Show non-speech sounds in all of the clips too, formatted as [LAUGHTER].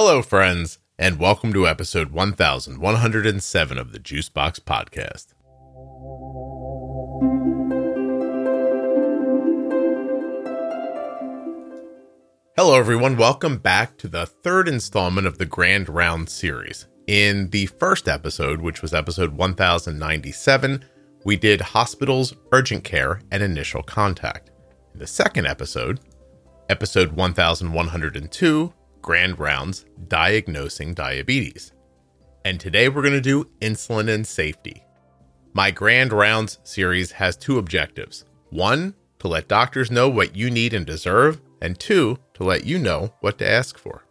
Hello, friends, and welcome to episode 1107 of the Juicebox Podcast. Hello, everyone. Welcome back to the third installment of the Grand Round series. In the first episode, which was episode 1097, we did hospitals, urgent care, and initial contact. In the second episode, episode 1102, Grand Rounds Diagnosing Diabetes. And today we're going to do insulin and safety. My Grand Rounds series has two objectives one, to let doctors know what you need and deserve, and two, to let you know what to ask for.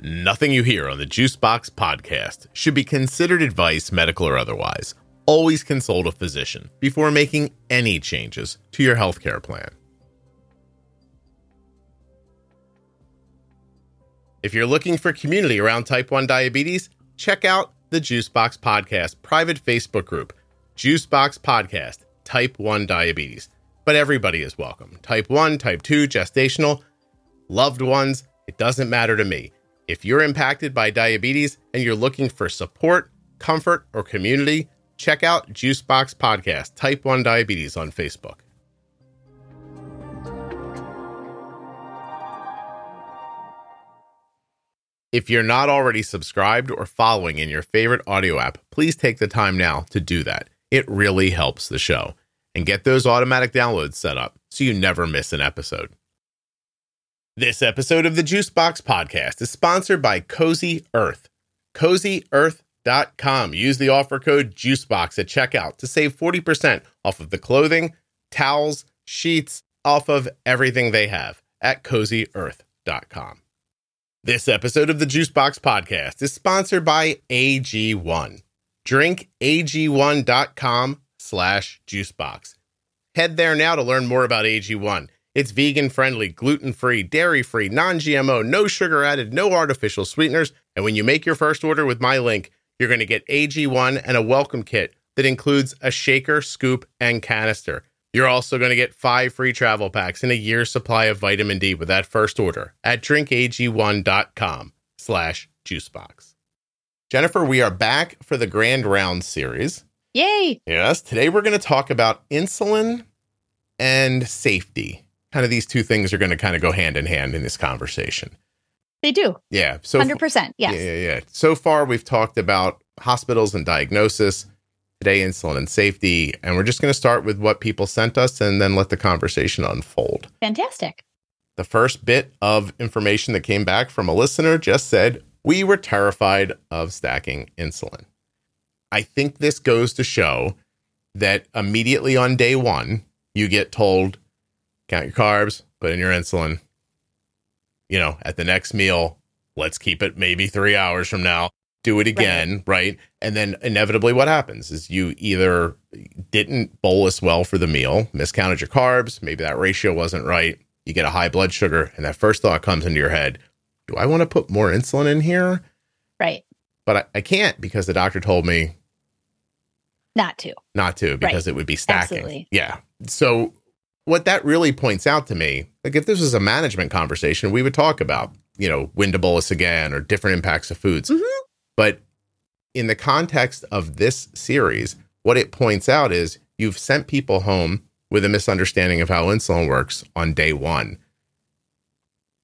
Nothing you hear on the Juicebox podcast should be considered advice, medical or otherwise. Always consult a physician before making any changes to your healthcare plan. If you're looking for community around type 1 diabetes, check out the Juicebox Podcast private Facebook group, Juicebox Podcast Type 1 Diabetes. But everybody is welcome. Type 1, type 2, gestational, loved ones, it doesn't matter to me. If you're impacted by diabetes and you're looking for support, comfort, or community, check out Juicebox Podcast Type 1 Diabetes on Facebook. If you're not already subscribed or following in your favorite audio app, please take the time now to do that. It really helps the show. And get those automatic downloads set up so you never miss an episode. This episode of the Juicebox Podcast is sponsored by Cozy Earth. CozyEarth.com. Use the offer code JUICEBOX at checkout to save 40% off of the clothing, towels, sheets, off of everything they have at CozyEarth.com. This episode of the Juicebox Podcast is sponsored by AG1. Drink AG1.com slash juicebox. Head there now to learn more about AG1. It's vegan friendly, gluten free, dairy free, non GMO, no sugar added, no artificial sweeteners. And when you make your first order with my link, you're going to get AG1 and a welcome kit that includes a shaker, scoop, and canister. You're also going to get five free travel packs and a year's supply of vitamin D with that first order at drinkag1.com slash juicebox. Jennifer, we are back for the Grand Round series. Yay! Yes, today we're going to talk about insulin and safety. Kind of these two things are going to kind of go hand in hand in this conversation. They do. Yeah. So 100%. Yes. Yeah, yeah, yeah. So far, we've talked about hospitals and diagnosis, today, insulin and safety. And we're just going to start with what people sent us and then let the conversation unfold. Fantastic. The first bit of information that came back from a listener just said, We were terrified of stacking insulin. I think this goes to show that immediately on day one, you get told, count your carbs, put in your insulin. You know, at the next meal, let's keep it maybe three hours from now, do it again, right. right? And then inevitably, what happens is you either didn't bolus well for the meal, miscounted your carbs, maybe that ratio wasn't right, you get a high blood sugar, and that first thought comes into your head do I want to put more insulin in here? Right. But I, I can't because the doctor told me not to. Not to, because right. it would be stacking. Absolutely. Yeah. So what that really points out to me, like if this was a management conversation, we would talk about, you know, when to bolus again or different impacts of foods. Mm-hmm. But in the context of this series, what it points out is you've sent people home with a misunderstanding of how insulin works on day one.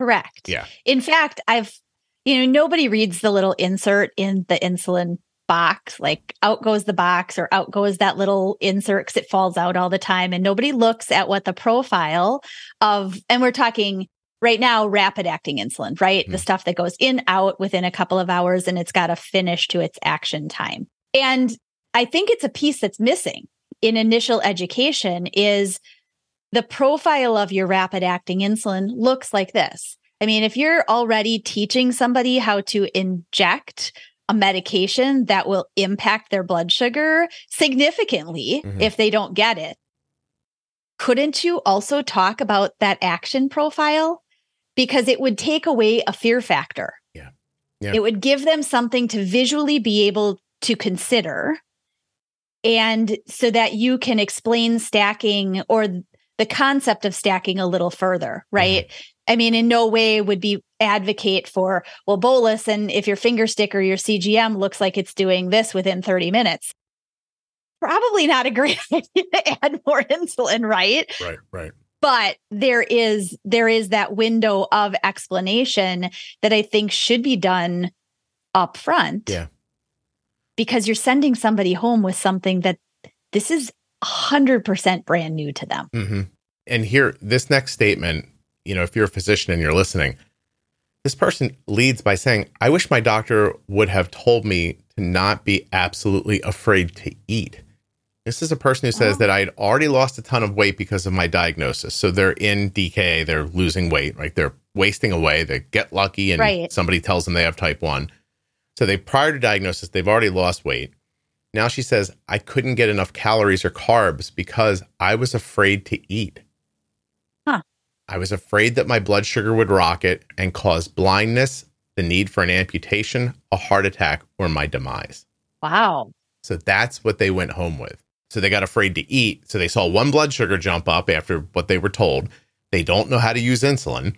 Correct. Yeah. In fact, I've, you know, nobody reads the little insert in the insulin box, like out goes the box or out goes that little insert because it falls out all the time. And nobody looks at what the profile of, and we're talking right now, rapid acting insulin, right? Mm. The stuff that goes in, out within a couple of hours and it's got a finish to its action time. And I think it's a piece that's missing in initial education is the profile of your rapid acting insulin looks like this. I mean, if you're already teaching somebody how to inject a medication that will impact their blood sugar significantly mm-hmm. if they don't get it, couldn't you also talk about that action profile? Because it would take away a fear factor. Yeah. yeah. It would give them something to visually be able to consider. And so that you can explain stacking or the concept of stacking a little further, right? Mm-hmm. I mean, in no way would be advocate for, well, bolus, and if your finger stick or your CGM looks like it's doing this within 30 minutes, probably not a great [LAUGHS] idea to add more insulin, right? Right, right. But there is there is that window of explanation that I think should be done up front. Yeah. Because you're sending somebody home with something that this is 100% brand new to them. Mm-hmm. And here, this next statement, you know, if you're a physician and you're listening, this person leads by saying, I wish my doctor would have told me to not be absolutely afraid to eat. This is a person who says oh. that I had already lost a ton of weight because of my diagnosis. So they're in DKA, they're losing weight, right? They're wasting away. They get lucky and right. somebody tells them they have type 1. So they prior to diagnosis, they've already lost weight. Now she says, I couldn't get enough calories or carbs because I was afraid to eat. Huh. I was afraid that my blood sugar would rocket and cause blindness, the need for an amputation, a heart attack, or my demise. Wow. So that's what they went home with. So they got afraid to eat. So they saw one blood sugar jump up after what they were told. They don't know how to use insulin.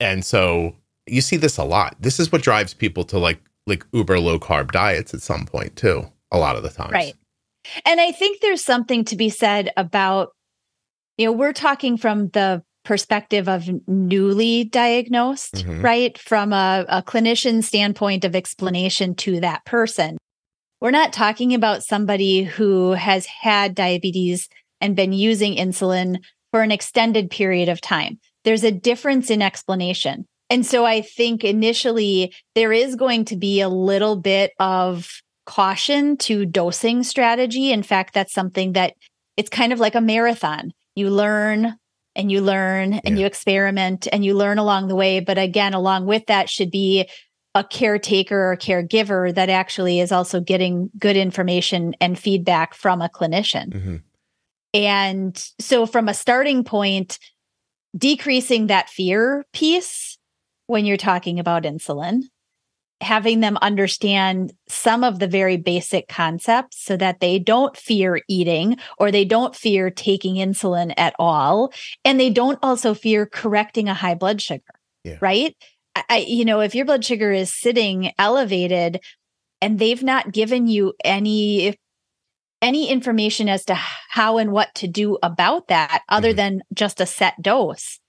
And so you see this a lot. This is what drives people to like like uber low carb diets at some point too a lot of the time. Right. And I think there's something to be said about, you know, we're talking from the perspective of newly diagnosed, mm-hmm. right? From a, a clinician standpoint of explanation to that person. We're not talking about somebody who has had diabetes and been using insulin for an extended period of time. There's a difference in explanation. And so I think initially there is going to be a little bit of caution to dosing strategy. In fact, that's something that it's kind of like a marathon. You learn and you learn and yeah. you experiment and you learn along the way. But again, along with that should be a caretaker or caregiver that actually is also getting good information and feedback from a clinician. Mm-hmm. And so, from a starting point, decreasing that fear piece when you're talking about insulin having them understand some of the very basic concepts so that they don't fear eating or they don't fear taking insulin at all. And they don't also fear correcting a high blood sugar, yeah. right? I, you know, if your blood sugar is sitting elevated and they've not given you any any information as to how and what to do about that other mm-hmm. than just a set dose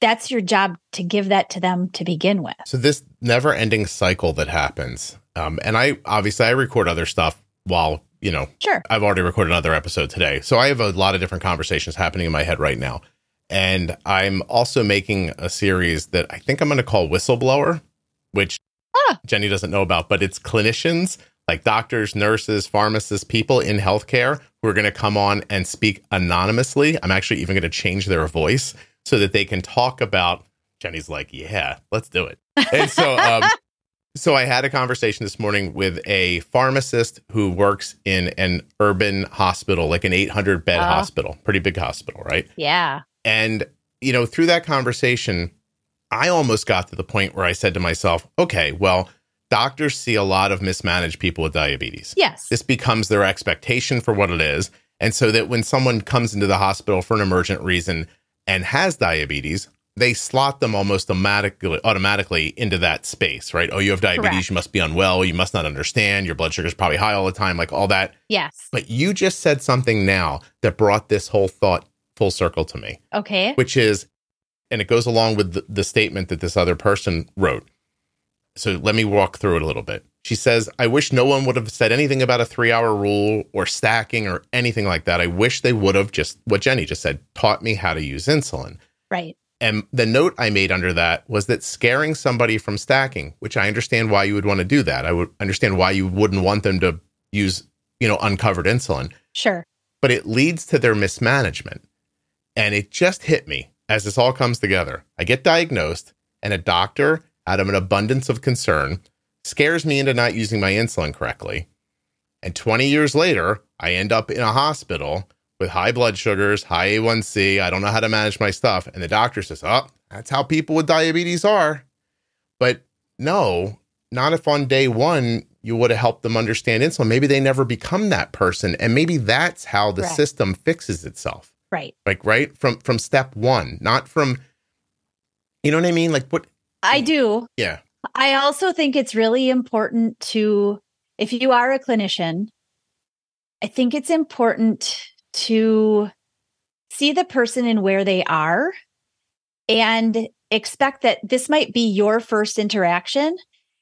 that's your job to give that to them to begin with. So this never ending cycle that happens. Um, and I obviously I record other stuff while, you know, sure. I've already recorded another episode today. So I have a lot of different conversations happening in my head right now. And I'm also making a series that I think I'm going to call Whistleblower, which ah. Jenny doesn't know about, but it's clinicians like doctors, nurses, pharmacists, people in healthcare who are going to come on and speak anonymously. I'm actually even going to change their voice so that they can talk about. Jenny's like, yeah, let's do it. [LAUGHS] And so, um, so I had a conversation this morning with a pharmacist who works in an urban hospital, like an 800 bed uh, hospital, pretty big hospital, right? Yeah. And you know, through that conversation, I almost got to the point where I said to myself, okay, well, doctors see a lot of mismanaged people with diabetes. Yes. This becomes their expectation for what it is. And so that when someone comes into the hospital for an emergent reason, and has diabetes, they slot them almost automatically automatically into that space, right? Oh, you have diabetes, Correct. you must be unwell, you must not understand, your blood sugar is probably high all the time, like all that. Yes. But you just said something now that brought this whole thought full circle to me. Okay. Which is, and it goes along with the, the statement that this other person wrote. So let me walk through it a little bit. She says, I wish no one would have said anything about a three hour rule or stacking or anything like that. I wish they would have just what Jenny just said, taught me how to use insulin. Right. And the note I made under that was that scaring somebody from stacking, which I understand why you would want to do that. I would understand why you wouldn't want them to use, you know, uncovered insulin. Sure. But it leads to their mismanagement. And it just hit me as this all comes together. I get diagnosed, and a doctor, out of an abundance of concern, scares me into not using my insulin correctly. And 20 years later, I end up in a hospital with high blood sugars, high A1C. I don't know how to manage my stuff. And the doctor says, Oh, that's how people with diabetes are. But no, not if on day one you would have helped them understand insulin. Maybe they never become that person. And maybe that's how the system fixes itself. Right. Like right from from step 1, not from you know what I mean? Like what I do. Yeah. I also think it's really important to, if you are a clinician, I think it's important to see the person and where they are and expect that this might be your first interaction.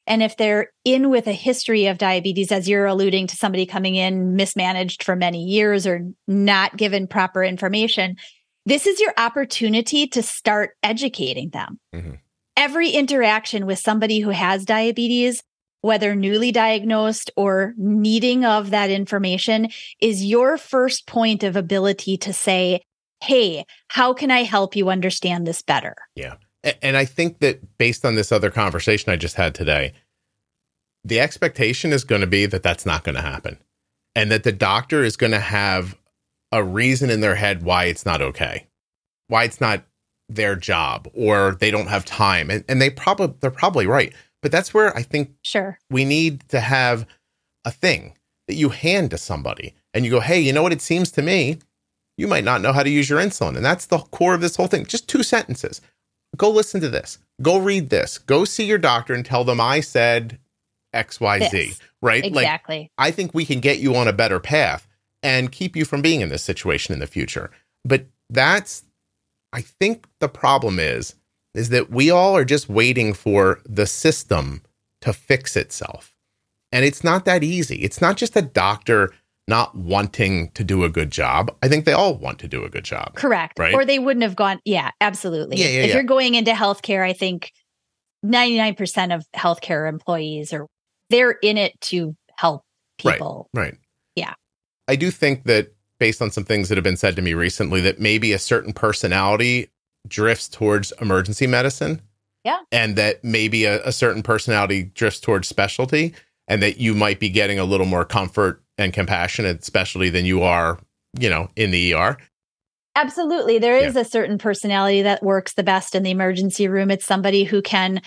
And if they're in with a history of diabetes, as you're alluding to somebody coming in mismanaged for many years or not given proper information, this is your opportunity to start educating them. Mm-hmm. Every interaction with somebody who has diabetes, whether newly diagnosed or needing of that information, is your first point of ability to say, Hey, how can I help you understand this better? Yeah. And I think that based on this other conversation I just had today, the expectation is going to be that that's not going to happen and that the doctor is going to have a reason in their head why it's not okay, why it's not their job or they don't have time. And, and they probably, they're probably right. But that's where I think sure we need to have a thing that you hand to somebody and you go, Hey, you know what? It seems to me you might not know how to use your insulin. And that's the core of this whole thing. Just two sentences go listen to this. Go read this. Go see your doctor and tell them I said XYZ, this. right? Exactly. Like, I think we can get you on a better path and keep you from being in this situation in the future. But that's, I think the problem is, is that we all are just waiting for the system to fix itself. And it's not that easy. It's not just a doctor not wanting to do a good job. I think they all want to do a good job. Correct. Right? Or they wouldn't have gone. Yeah, absolutely. Yeah, yeah, if yeah. you're going into healthcare, I think 99% of healthcare employees are they're in it to help people. Right. Right. Yeah. I do think that based on some things that have been said to me recently that maybe a certain personality drifts towards emergency medicine. Yeah. And that maybe a, a certain personality drifts towards specialty and that you might be getting a little more comfort and compassionate specialty than you are, you know, in the ER. Absolutely. There is yeah. a certain personality that works the best in the emergency room. It's somebody who can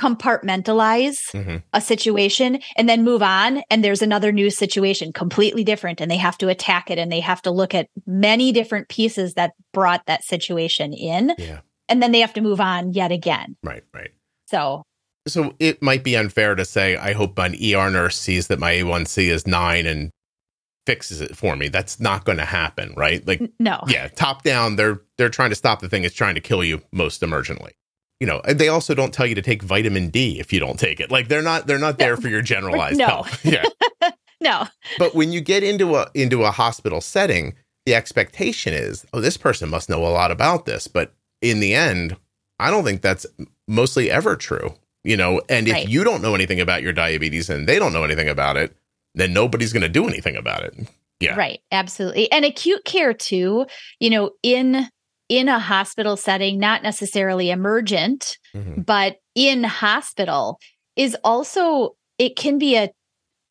compartmentalize mm-hmm. a situation and then move on and there's another new situation completely different and they have to attack it and they have to look at many different pieces that brought that situation in yeah. and then they have to move on yet again right right so so it might be unfair to say i hope an er nurse sees that my a1c is 9 and fixes it for me that's not going to happen right like no yeah top down they're they're trying to stop the thing it's trying to kill you most emergently you know, they also don't tell you to take vitamin D if you don't take it. Like they're not they're not there for your generalized no. health. [LAUGHS] Yeah. no. But when you get into a into a hospital setting, the expectation is, oh, this person must know a lot about this. But in the end, I don't think that's mostly ever true. You know, and if right. you don't know anything about your diabetes and they don't know anything about it, then nobody's going to do anything about it. Yeah. Right. Absolutely. And acute care too, you know, in in a hospital setting, not necessarily emergent, mm-hmm. but in hospital is also it can be a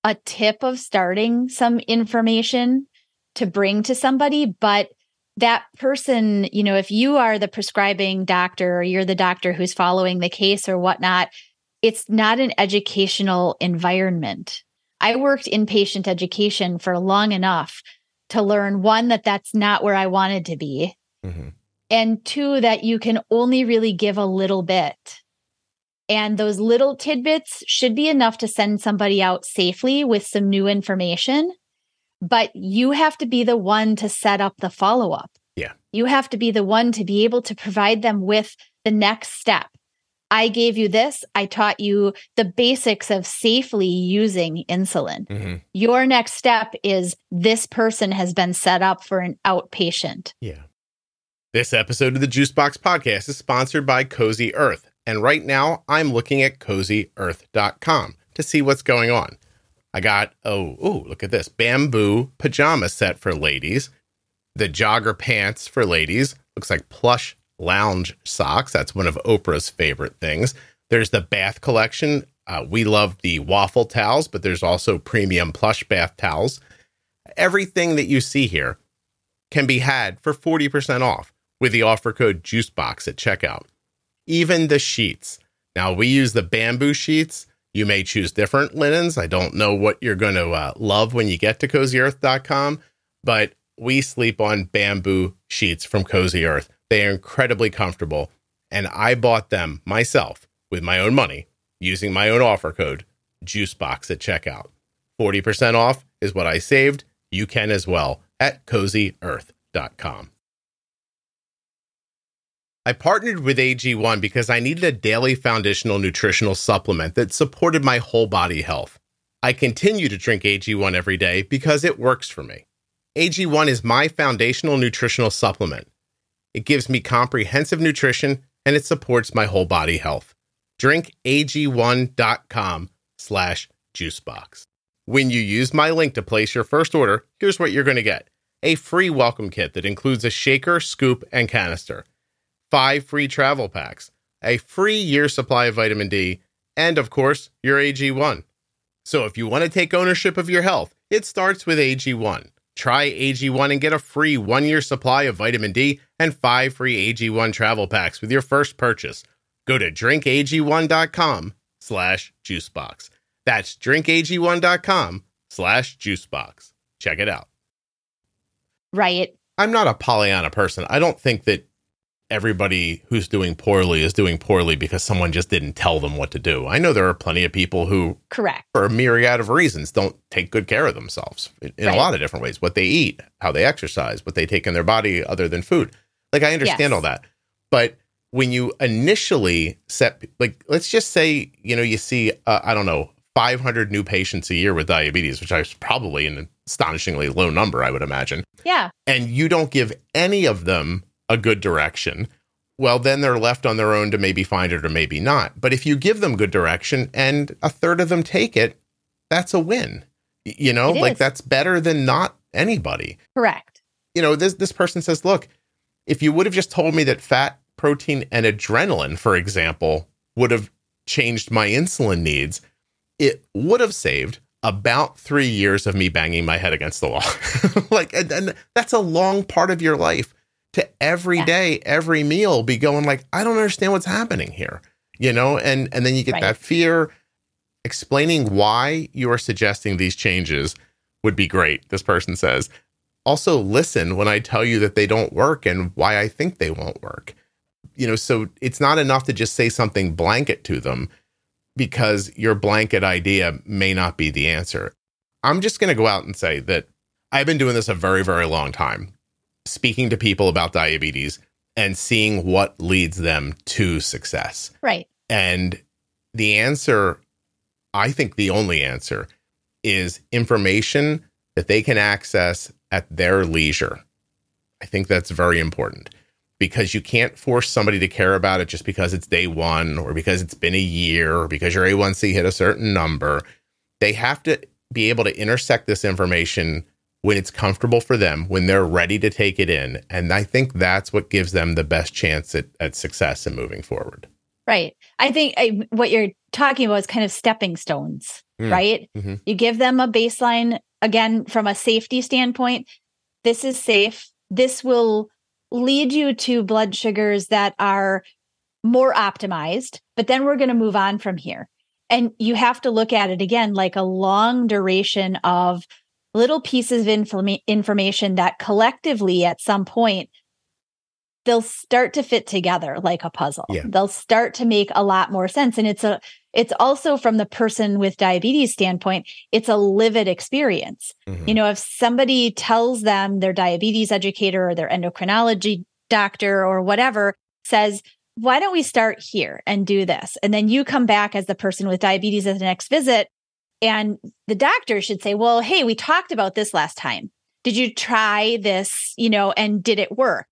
a tip of starting some information to bring to somebody, but that person, you know, if you are the prescribing doctor or you're the doctor who's following the case or whatnot, it's not an educational environment. I worked in patient education for long enough to learn one, that that's not where I wanted to be. Mm-hmm and two, that you can only really give a little bit. And those little tidbits should be enough to send somebody out safely with some new information. But you have to be the one to set up the follow up. Yeah. You have to be the one to be able to provide them with the next step. I gave you this. I taught you the basics of safely using insulin. Mm-hmm. Your next step is this person has been set up for an outpatient. Yeah. This episode of the Juicebox Podcast is sponsored by Cozy Earth. And right now, I'm looking at cozyearth.com to see what's going on. I got, oh, oh, look at this bamboo pajama set for ladies, the jogger pants for ladies, looks like plush lounge socks. That's one of Oprah's favorite things. There's the bath collection. Uh, we love the waffle towels, but there's also premium plush bath towels. Everything that you see here can be had for 40% off with the offer code JUICEBOX at checkout. Even the sheets. Now, we use the bamboo sheets. You may choose different linens. I don't know what you're going to uh, love when you get to cozyearth.com, but we sleep on bamboo sheets from Cozy Earth. They are incredibly comfortable. And I bought them myself with my own money using my own offer code, JUICEBOX at checkout. 40% off is what I saved. You can as well at cozyearth.com. I partnered with AG1 because I needed a daily foundational nutritional supplement that supported my whole body health. I continue to drink AG1 every day because it works for me. AG1 is my foundational nutritional supplement. It gives me comprehensive nutrition and it supports my whole body health. Drink ag1.com slash juicebox. When you use my link to place your first order, here's what you're going to get. A free welcome kit that includes a shaker, scoop, and canister, five free travel packs, a free year supply of vitamin D, and of course, your AG1. So if you want to take ownership of your health, it starts with AG1. Try AG1 and get a free one year supply of vitamin D and five free AG1 travel packs with your first purchase. Go to drinkag1.com slash juicebox. That's drinkag1.com slash juicebox. Check it out. Right. I'm not a Pollyanna person. I don't think that everybody who's doing poorly is doing poorly because someone just didn't tell them what to do. I know there are plenty of people who, Correct. for a myriad of reasons, don't take good care of themselves in, in Right. a lot of different ways. What they eat, how they exercise, what they take in their body other than food. Like I understand Yes. all that, but when you initially set, like, let's just say, you know, you see, uh, I don't know, 500 new patients a year with diabetes, which is probably an astonishingly low number, I would imagine Yeah. and you don't give any of them a good direction, well, then they're left on their own to maybe find it or maybe not. But if you give them good direction and a third of them take it, that's a win. You know, It like is. that's better than not anybody. Correct. You know, this this person says, look, if you would have just told me that fat, protein, and adrenaline, for example, would have changed my insulin needs, it would have saved about three years of me banging my head against the wall. [LAUGHS] like, and, and that's a long part of your life to every Yeah. day, every meal be going like, I don't understand what's happening here, you know? And, and then you get Right. that fear. Explaining why you are suggesting these changes would be great. This person says, also listen when I tell you that they don't work and why I think they won't work. You know, so it's not enough to just say something blanket to them because your blanket idea may not be the answer. I'm just going to go out and say that I've been doing this a very, very long time, speaking to people about diabetes and seeing what leads them to success. Right. And the answer, I think the only answer, is information that they can access at their leisure. I think that's very important because you can't force somebody to care about it just because it's day one or because it's been a year or because your A1C hit a certain number. They have to be able to intersect this information when it's comfortable for them, when they're ready to take it in. And I think that's what gives them the best chance at, at success and moving forward. Right. I think I, what you're talking about is kind of stepping stones, Mm. right? Mhm. You give them a baseline, again, from a safety standpoint. This is safe. This will lead you to blood sugars that are more optimized, but then we're going to move on from here. And you have to look at it again like a long duration of little pieces of informa- information that collectively at some point they'll start to fit together like a puzzle. Yeah. They'll start to make a lot more sense and it's a it's also from the person with diabetes standpoint, it's a livid experience. Mhm. You know, if somebody tells them their diabetes educator or their endocrinology doctor or whatever says, why don't we start here and do this? And then you come back as the person with diabetes at the next visit. And the doctor should say, well, hey, we talked about this last time. Did you try this, you know, and did it work?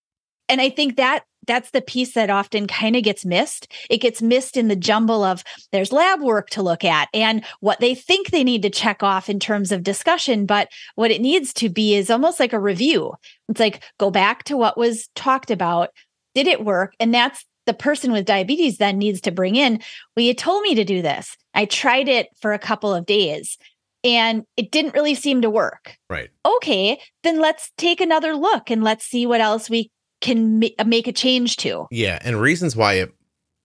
And I think that that's the piece that often kind of gets missed. It gets missed in the jumble of there's lab work to look at and what they think they need to check off in terms of discussion. But what it needs to be is almost like a review. It's like go back to what was talked about. Did it work? And that's the person with diabetes then needs to bring in, well, you told me to do this. I tried it for a couple of days and it didn't really seem to work. Right. Okay, then let's take another look and let's see what else we can ma- make a change to. Yeah, and reasons why it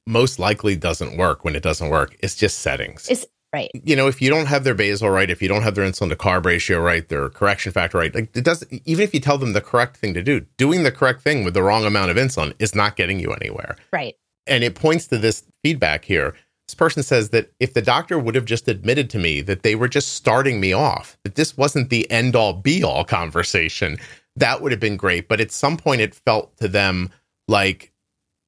most likely doesn't work when it doesn't work is just settings. It's Right. You know, if you don't have their basal right, if you don't have their insulin to carb ratio right, their correction factor right, like it doesn't, even if you tell them the correct thing to do, doing the correct thing with the wrong amount of insulin is not getting you anywhere. Right. And it points to this feedback here. This person says that if the doctor would have just admitted to me that they were just starting me off, that this wasn't the end all be all conversation, that would have been great. But at some point, it felt to them like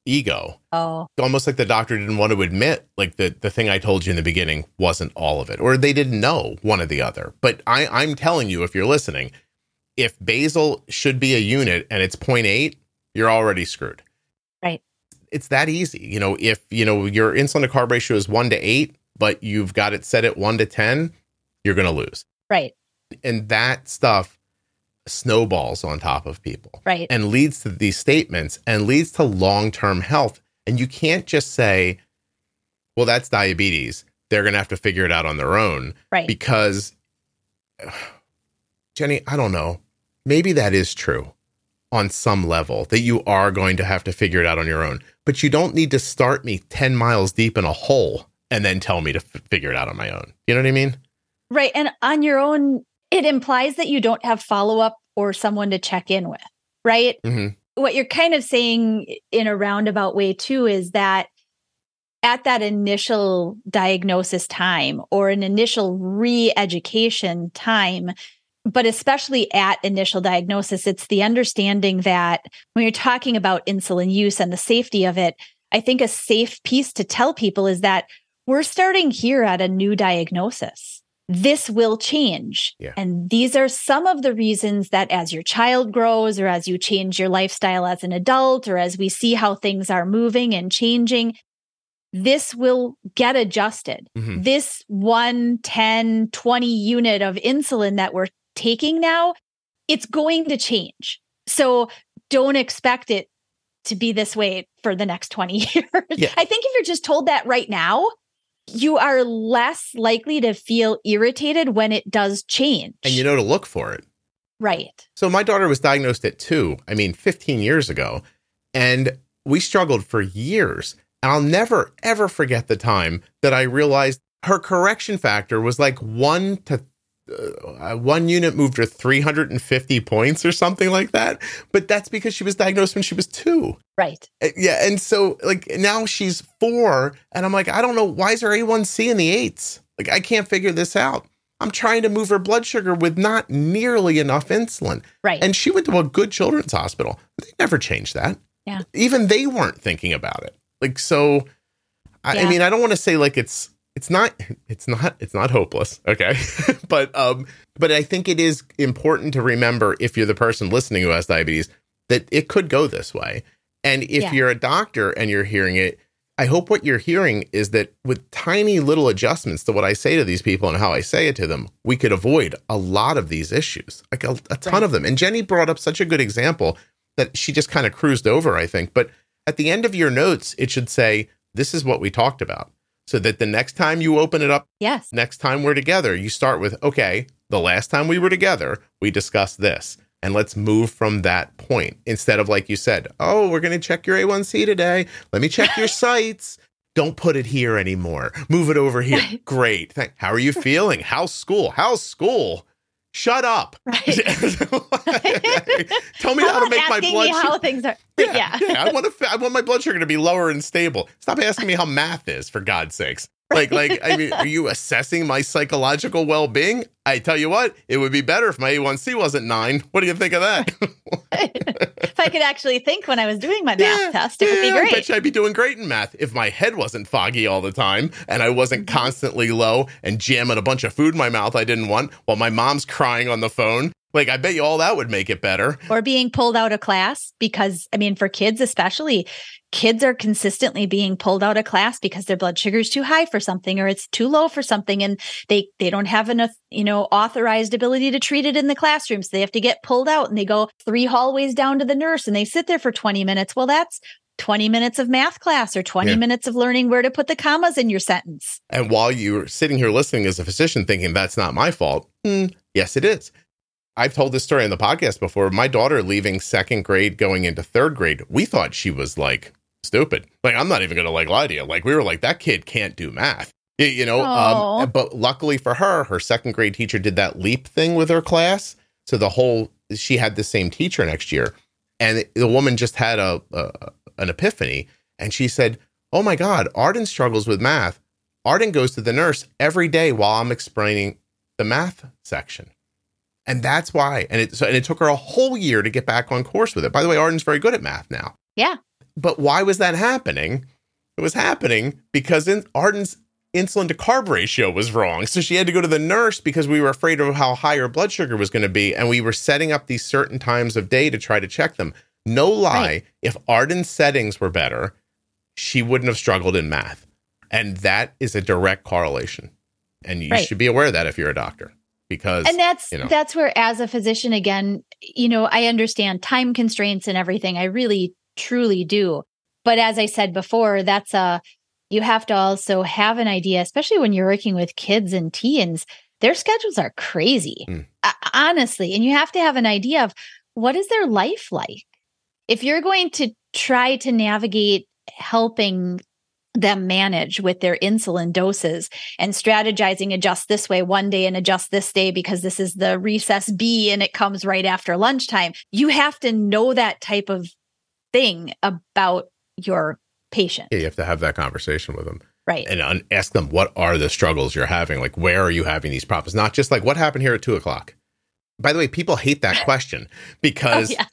ego. Oh, Almost like the doctor didn't want to admit, like the, the thing I told you in the beginning wasn't all of it, or they didn't know one or the other. But I, I'm telling you, if you're listening, if basal should be a unit and it's 0.8, you're already screwed. Right. It's that easy. You know, if you know your insulin to carb ratio is one to eight, but you've got it set at one to 10, you're going to lose. right. And that stuff snowballs on top of people Right. and leads to these statements and leads to long term health. And you can't just say, well, that's diabetes. They're going to have to figure it out on their own right. because, [SIGHS] Jenny, I don't know. Maybe that is true on some level that you are going to have to figure it out on your own. But you don't need to start me 10 miles deep in a hole and then tell me to f- figure it out on my own. You know what I mean? Right. And on your own, it implies that you don't have follow up or someone to check in with, right? hmm What you're kind of saying in a roundabout way, too, is that at that initial diagnosis time or an initial re education time, but especially at initial diagnosis, it's the understanding that when you're talking about insulin use and the safety of it, I think a safe piece to tell people is that we're starting here at a new diagnosis. This will change. Yeah. And these are some of the reasons that as your child grows or as you change your lifestyle as an adult or as we see how things are moving and changing, this will get adjusted. Mhm. This 1, 10, 20 unit of insulin that we're taking now, it's going to change. So don't expect it to be this way for the next 20 [LAUGHS] years. Yeah. I think if you're just told that right now, you are less likely to feel irritated when it does change. And you know to look for it. right. So my daughter was diagnosed at two, I mean, 15 years ago, and we struggled for years. And I'll never, ever forget the time that I realized her correction factor was like one to uh, one unit moved her 350 points or something like that. But that's because she was diagnosed when she was two. Right. Uh, Yeah. And so, like, now she's four, and I'm like, I don't know. Why is her A1C in the eights? Like, I can't figure this out. I'm trying to move her blood sugar with not nearly enough insulin. Right. And she went to a good children's hospital. They never changed that. Yeah. Even they weren't thinking about it. Like, so, I, I mean, I don't want to say like it's, it's not, it's not, it's not hopeless. Okay. [LAUGHS] but, um, but I think it is important to remember if you're the person listening who has diabetes that it could go this way. And if Yeah. you're a doctor and you're hearing it, I hope what you're hearing is that with tiny little adjustments to what I say to these people and how I say it to them, we could avoid a lot of these issues, like a, a ton Right. of them. And Jenny brought up such a good example that she just kind of cruised over, I think. But at the end of your notes, it should say, This is what we talked about. So that the next time you open it up, yes. next time we're together, you start with, Okay, the last time we were together, we discussed this. And let's move from that point instead of, like you said, oh, we're going to check your A1C today. Let me check your [LAUGHS] sites. Don't put it here anymore. Move it over here. [LAUGHS] Great. Thank- How are you feeling? How's school? How's school? Shut up. [LAUGHS] Right. [LAUGHS] Tell me how to make my blood me how sugar. things are. [LAUGHS] Yeah, Yeah. I want to. I want my blood sugar to be lower and stable. Stop asking me how math is, for God's sakes. Like, like, I mean, are you assessing my psychological well-being? I tell you what, it would be better if my A1C wasn't nine. What do you think of that? [LAUGHS] if I could actually think when I was doing my math test, it would be I bet great. you I'd be doing great in math if my head wasn't foggy all the time and I wasn't Mm-hmm. constantly low and jamming a bunch of food in my mouth I didn't want while my mom's crying on the phone. Like, I bet you all that would make it better. Or being pulled out of class because, I mean, for kids especially, kids are consistently being pulled out of class because their blood sugar is too high for something or it's too low for something, and they they don't have enough, you know, authorized ability to treat it in the classroom, so they have to get pulled out and they go three hallways down to the nurse and they sit there for twenty minutes. Well, that's 20 minutes of math class or 20 Yeah. minutes of learning where to put the commas in your sentence. And while you're sitting here listening as a physician thinking that's not my fault, hmm, yes, it is. I've told this story on the podcast before. My daughter leaving second grade, going into third grade, we thought she was like stupid. Like, I'm not even going to like lie to you. Like, we were like, that kid can't do math. You know, um, but luckily for her, her second grade teacher did that leap thing with her class. So the whole she had the same teacher next year, and the woman just had a, a an epiphany, and she said, "Oh my God, Arden struggles with math. Arden goes to the nurse every day while I'm explaining the math section." And that's why. And it so and it took her a whole year to get back on course with it. By the way, Arden's very good at math now. Yeah. But why was that happening? It was happening because in Arden's insulin to carb ratio was wrong. So she had to go to the nurse because we were afraid of how high her blood sugar was going to be. And we were setting up these certain times of day to try to check them. No lie, Right. if Arden's settings were better, she wouldn't have struggled in math. And that is a direct correlation. And you Right. should be aware of that if you're a doctor. Because and that's you know. that's where as a physician again you know i understand time constraints and everything i really truly do but as i said before that's a you have to also have an idea especially when you're working with kids and teens their schedules are crazy Mm. honestly and you have to have an idea of what is their life like if you're going to try to navigate helping them manage with their insulin doses and strategizing adjust this way one day and adjust this day because this is the recess B and it comes right after lunchtime. You have to know that type of thing about your patient. yeah, you have to have that conversation with them. Right. and un- ask them what are the struggles you're having like where are you having these problems not just like what happened here at two o'clock by the way people hate that [LAUGHS] question Oh, because yeah.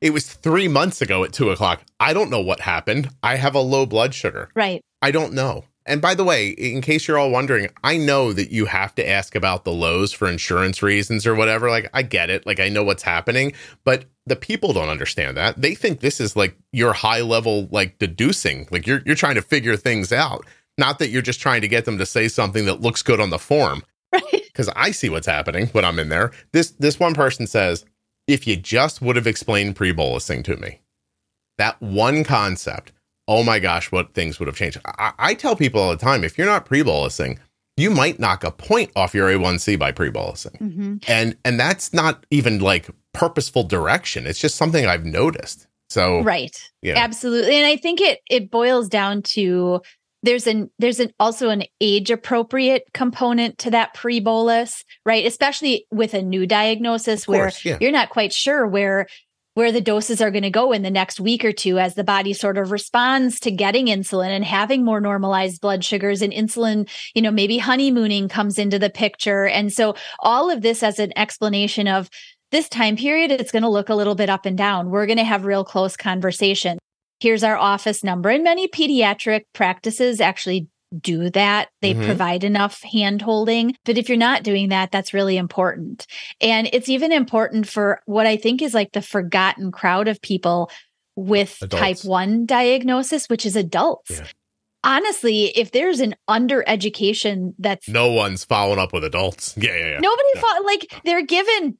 it was three months ago at two o'clock i don't know what happened i have a low blood sugar Right. I don't know. And by the way in case you're all wondering i know that you have to ask about the lows for insurance reasons or whatever. Like i get it. Like i know what's happening. But the people don't understand that. They think this is like your high level like deducing. Like you're you're trying to figure things out. Not that you're just trying to get them to say something that looks good on the form. [LAUGHS] Right. because I see what's happening when I'm in there. This this one person says, if you just would have explained pre-bolusing to me, that one concept, oh my gosh, what things would have changed. I, I tell people all the time, if you're not pre-bolusing, you might knock a point off your A1C by pre-bolusing. hmm And and that's not even like purposeful direction. It's just something I've noticed. So Right. yeah. Absolutely. And I think it it boils down to there's an there's an also an age appropriate component to that pre bolus, right? Especially with a new diagnosis where course, yeah. you're not quite sure where where the doses are going to go in the next week or two as the body sort of responds to getting insulin and having more normalized blood sugars and insulin, you know, maybe honeymooning comes into the picture. And so all of this as an explanation of this time period, it's going to look a little bit up and down. We're going to have real close conversation. Here's our office number. And many pediatric practices actually do that. They Mhm. provide enough hand holding. But if you're not doing that, that's really important. And it's even important for what I think is like the forgotten crowd of people with Adults. type 1 diagnosis, which is adults. Yeah. Honestly, if there's an under education that's no one's following up with adults. Yeah, yeah, yeah. nobody No. thought like they're given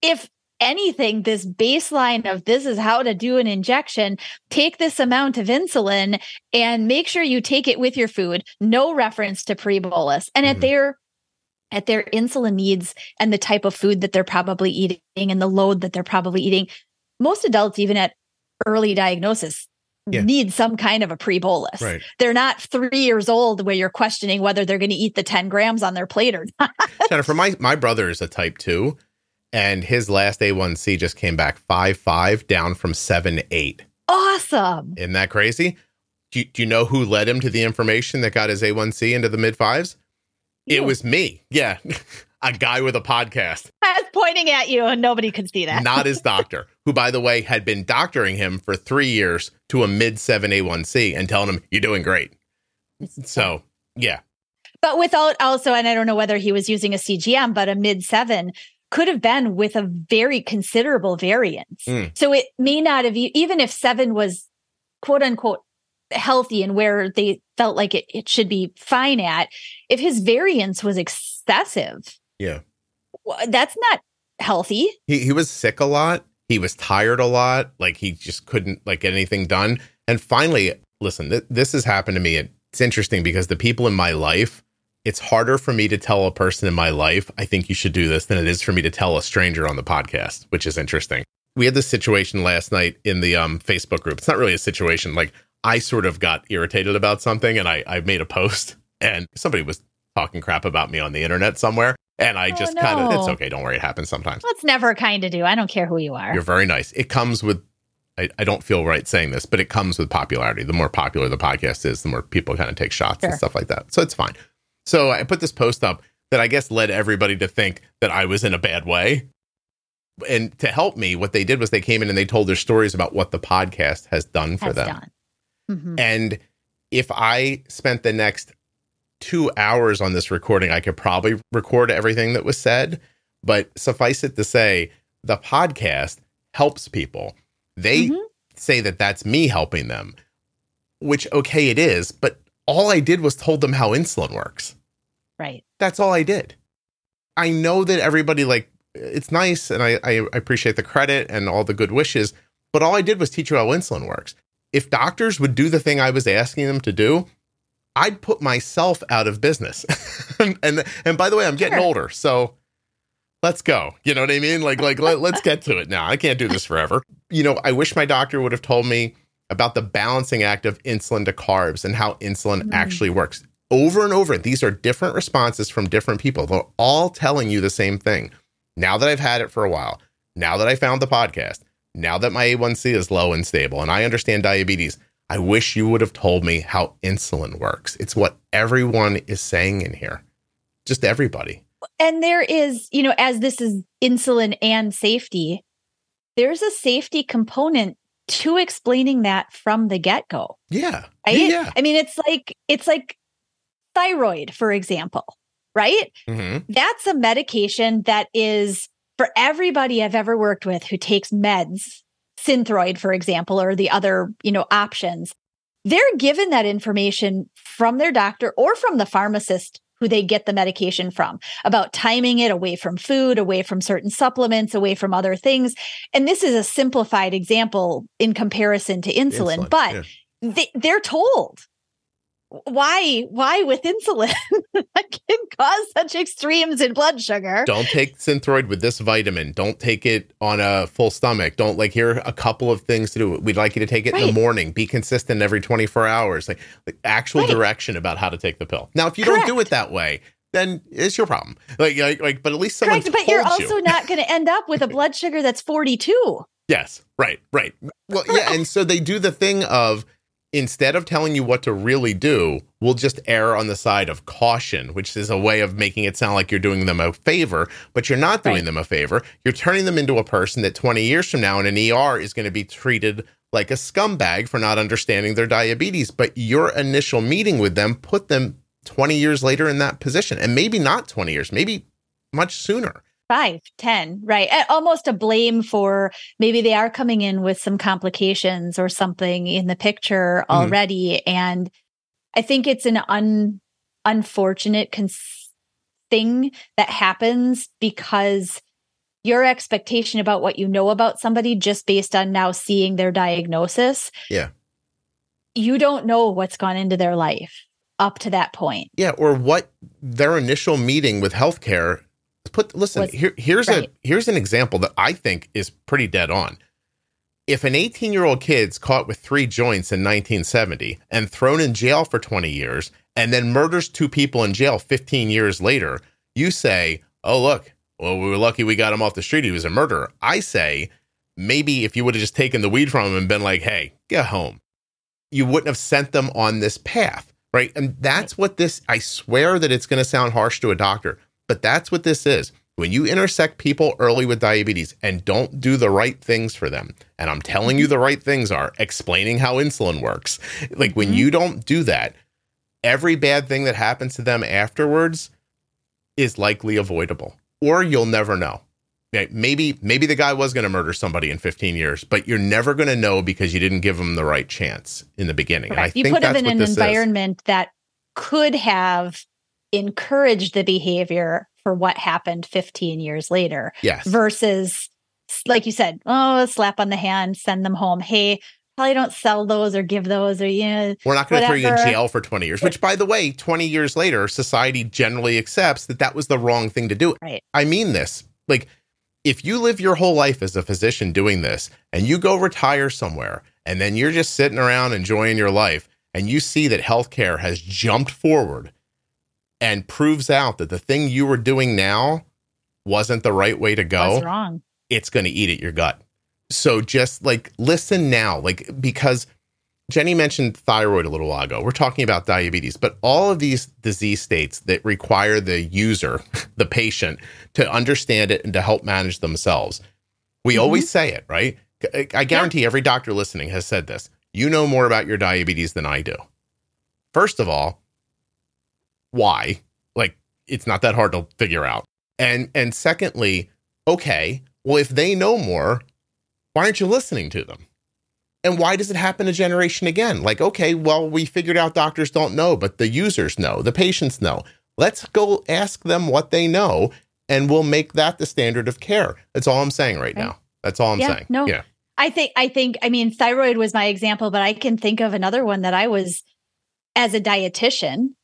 if anything this baseline of this is how to do an injection take this amount of insulin and make sure you take it with your food no reference to pre-bolus and Mhm. at their at their insulin needs and the type of food that they're probably eating and the load that they're probably eating most adults even at early diagnosis Yeah. need some kind of a pre-bolus Right. they're not three years old where you're questioning whether they're going to eat the 10 grams on their plate or [LAUGHS] not Jennifer, my, my brother is a type two, and his last A1C just came back five five, down from seven eight. awesome. Isn't that crazy? Do you, do you know who led him to the information that got his A1C into the mid fives? It was me. Yeah, [LAUGHS] a guy with a podcast, I was pointing at you and nobody could see that. not his [LAUGHS] doctor, who, by the way, had been doctoring him for three years to a mid seven A1C and telling him, "You're doing great." So, yeah, but without also, and I don't know whether he was using a CGM, but a mid seven could have been with a very considerable variance. Mm. So it may not have, even if seven was quote unquote healthy and where they felt like it, it should be fine at, if his variance was excessive, yeah. that's not healthy. he he was sick a lot. He was tired a lot. Like he just couldn't like get anything done. And finally, listen, th- this has happened to me. It's interesting because the people in my life, it's harder for me to tell a person in my life, I think you should do this, than it is for me to tell a stranger on the podcast, which is interesting. We had this situation last night in the um, Facebook group. It's not really a situation. Like I sort of got irritated about something and I, I made a post [LAUGHS] and somebody was talking crap about me on the internet somewhere. And I Oh, just kind of, it's okay. Don't worry. It happens sometimes. That's never kind to do. I don't care who you are. You're very nice. It comes with, I, I don't feel right saying this, but it comes with popularity. The more popular the podcast is, the more people kind of take shots and stuff like that. So it's fine. So I put this post up that I guess led everybody to think that I was in a bad way. And to help me, what they did was they came in and they told their stories about what the podcast has done for Has them. done. Mhm. And if I spent the next two hours on this recording, I could probably record everything that was said. But suffice it to say, the podcast helps people. They Mhm. say that that's me helping them, which, okay, it is. But all I did was told them how insulin works. Right. That's all I did. I know that everybody, like, it's nice and I, I appreciate the credit and all the good wishes, but all I did was teach you how insulin works. If doctors would do the thing I was asking them to do, I'd put myself out of business. [LAUGHS] and, and and by the way, I'm getting Sure. older, so let's go. You know what I mean? Like like let, let's get to it now. I can't do this forever. You know, I wish my doctor would have told me about the balancing act of insulin to carbs and how insulin Mm. actually works. Over and over, these are different responses from different people. They're all telling you the same thing. Now that I've had it for a while, now that I found the podcast, now that my A1C is low and stable, and I understand diabetes, I wish you would have told me how insulin works. It's what everyone is saying in here. Just everybody. And there is, you know, as this is insulin and safety, there's a safety component to explaining that from the get go. Yeah. Right? Yeah. yeah. I mean, it's like it's like thyroid, for example, right? hmm That's a medication that is for everybody I've ever worked with who takes meds, Synthroid, for example, or the other, you know, options. They're given that information from their doctor or from the pharmacist who they get the medication from about timing it away from food, away from certain supplements, away from other things. And this is a simplified example in comparison to insulin, but yeah. they, they're told why why with insulin [LAUGHS] that can cause such extremes in blood sugar don't take Synthroid with this vitamin. Don't take it on a full stomach. Don't like here are a couple of things to do. We'd like you to take it in the morning. Be consistent every 24 hours. Like, like actual Right. direction about how to take the pill. Now, if you don't do it that way, then it's your problem. Like, like, like but at least someone correct but you're also you. not going to end up with a [LAUGHS] blood sugar that's 42 Yes, right, right. Well, yeah, and so they do the thing of instead of telling you what to really do, we'll just err on the side of caution, which is a way of making it sound like you're doing them a favor, but you're not doing Right. them a favor. You're turning them into a person that 20 years from now in an ER is going to be treated like a scumbag for not understanding their diabetes. But your initial meeting with them put them 20 years later in that position, and maybe not 20 years, maybe much sooner. Five, ten, right and almost a blame for maybe they are coming in with some complications or something in the picture Mhm. already and i think it's an un unfortunate cons- thing that happens because your expectation about what you know about somebody just based on now seeing their diagnosis Yeah. you don't know what's gone into their life up to that point Yeah, or what their initial meeting with healthcare put listen, Was- here here's right. a here's an example that I think is pretty dead on. If an 18-year-old kid's caught with 3 joints in 1970 and thrown in jail for 20 years and then murders two people in jail 15 years later, you say, "Oh, look, well we were lucky we got him off the street. He was a murderer." I say, maybe if you would have just taken the weed from him and been like, "Hey, get home." You wouldn't have sent them on this path right? And that's what this, I swear that it's going to sound harsh to a doctor, but that's what this is. When you intersect people early with diabetes and don't do the right things for them, and I'm telling you the right things are explaining how insulin works. Like when Mhm. you don't do that, every bad thing that happens to them afterwards is likely avoidable, or you'll never know. Maybe maybe the guy was going to murder somebody in 15 years, but you're never going to know because you didn't give him the right chance in the beginning. And I You think put him in an this is. environment that could have encouraged the behavior for what happened 15 years later Yes. versus like you said oh slap on the hand send them home hey probably don't sell those or give those or yeah We're not going to throw you in jail for 20 years, which, by the way, 20 years later, society generally accepts that that was the wrong thing to do. Right. I mean this. Like, if you live your whole life as a physician doing this and you go retire somewhere and then you're just sitting around enjoying your life and you see that healthcare has jumped forward and proves out that the thing you were doing now wasn't the right way to go, wrong? it's going to eat at your gut. So just like listen now, like because Jenny mentioned thyroid a little while ago. We're talking about diabetes, but all of these disease states that require the user, [LAUGHS] the patient, to understand it and to help manage themselves. We Mhm. always say it, right? I- I guarantee every doctor listening has said this. You know more about your diabetes than I do. First of all, why? Like it's not that hard to figure out. And and secondly, okay, well if they know more, why aren't you listening to them? And why does it happen a generation again? Like, okay, well, we figured out doctors don't know, but the users know, the patients know. Let's go ask them what they know, and we'll make that the standard of care. That's all I'm saying right Right. now. That's all I'm Yeah, saying. no. Yeah. I think I think I mean thyroid was my example, but I can think of another one that I was as a dietitian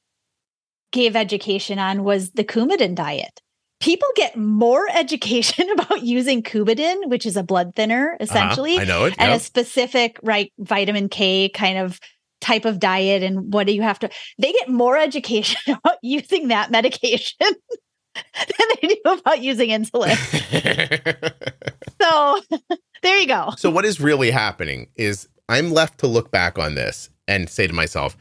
gave education on was the Coumadin diet. People get more [LAUGHS] education about using Coumadin, which is a blood thinner essentially, Uh-huh. I know it. and yep. a specific right vitamin K kind of type of diet and what do you have to they get more education [LAUGHS] about using that medication [LAUGHS] than they do about using insulin. So there you go. so what is really happening is I'm left to look back on this and say to myself,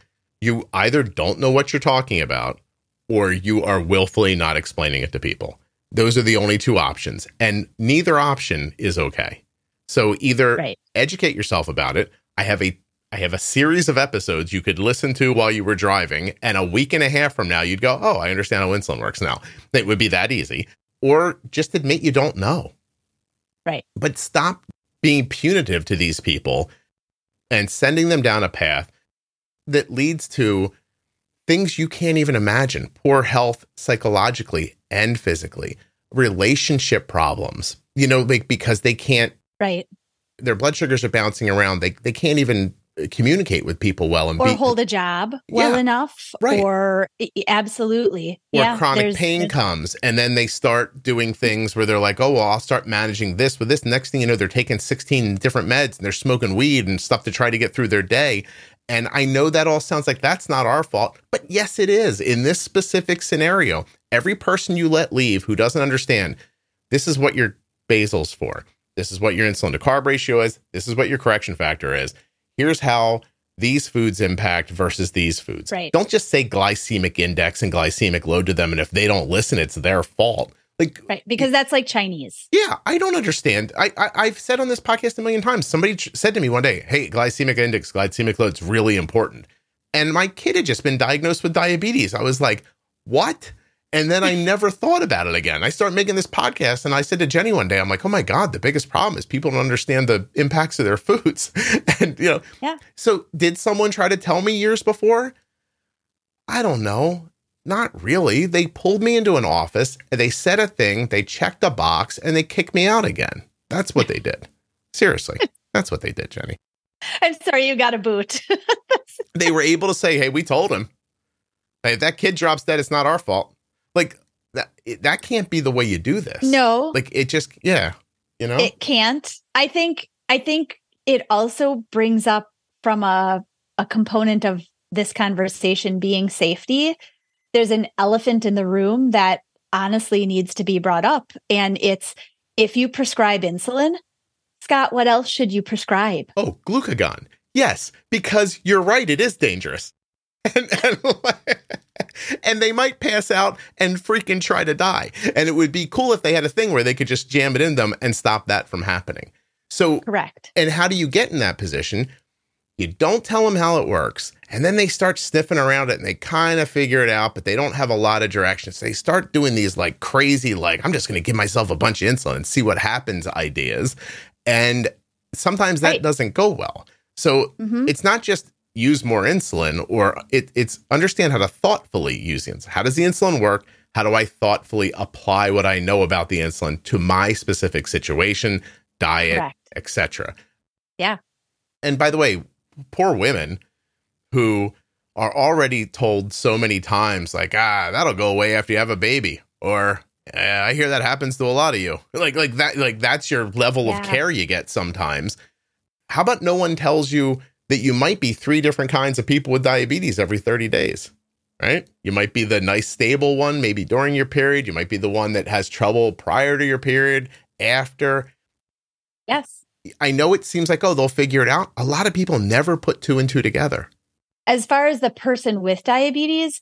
you either don't know what you're talking about or you are willfully not explaining it to people. Those are the only two options, and neither option is okay. So either Right. educate yourself about it. I have a I have a series of episodes you could listen to while you were driving, and a week and a half from now, you'd go, "Oh, I understand how insulin works now." It would be that easy. Or just admit you don't know. Right. But stop being punitive to these people and sending them down a path that leads to things you can't even imagine poor health psychologically and physically, relationship problems, you know, like because they can't, Right. their blood sugars are bouncing around. They, they can't even uh, communicate with people well and or be, hold a job well Yeah, enough right. or absolutely or yeah chronic pain there's- comes and then they start doing things where they're like oh well i'll start managing this with this next thing you know they're taking 16 different meds and they're smoking weed and stuff to try to get through their day and i know that all sounds like that's not our fault but yes it is in this specific scenario every person you let leave who doesn't understand this is what your basal's for this is what your insulin to carb ratio is this is what your correction factor is here's how these foods impact versus these foods. Right. Don't just say glycemic index and glycemic load to them. And if they don't listen, it's their fault. Like, right because that's like chinese yeah, I don't understand. I, I I've said on this podcast a million times. Somebody ch- said to me one day, "Hey, glycemic index, glycemic load's really important." And my kid had just been diagnosed with diabetes. I was like, "What?" And then I [LAUGHS] never thought about it again. I started making this podcast, and I said to Jenny one day, "I'm like, oh my god, the biggest problem is people don't understand the impacts of their [LAUGHS] foods." and you know, Yeah. So did someone try to tell me years before? I don't know. Not really. They pulled me into an office and they said a thing, they checked a box, and they kicked me out again. That's what they did. Seriously. [LAUGHS] That's what they did, Jenny. i'm sorry you got a boot [LAUGHS] They were able to say, hey, we told him. Hey, if that kid drops dead, it's not our fault. Like, that, it, that can't be the way you do this. no Like, it just, yeah. You know? it can't i think i think it also brings up from a a component of this conversation being safety there's an elephant in the room that honestly needs to be brought up and it's if you prescribe insulin scott what else should you prescribe Oh, glucagon. Yes, because you're right. It is dangerous. [LAUGHS] And, and, and they might pass out and freaking try to die. And it would be cool if they had a thing where they could just jam it in them and stop that from happening. So, correct and how do you get in that position? You don't tell them how it works. And then they start sniffing around it and they kind of figure it out, but they don't have a lot of directions. They start doing these like crazy, like, I'm just going to give myself a bunch of insulin and see what happens ideas. And sometimes that Right. doesn't go well. So Mhm. it's not just use more insulin or it, it's understand how to thoughtfully use insulin. How does the insulin work? How do I thoughtfully apply what I know about the insulin to my specific situation, diet, etc. Yeah. And by the way, poor women who are already told so many times, like, ah, that'll go away after you have a baby, or eh, I hear that happens to a lot of you. Like, like that, like that's your level of care you get sometimes. How about no one tells you that you might be three different kinds of people with diabetes every 30 days? right? You might be the nice, stable one, maybe during your period. You might be the one that has trouble prior to your period, after. Yes. I know it seems like, oh, they'll figure it out. A lot of people never put two and two together. As far as the person with diabetes,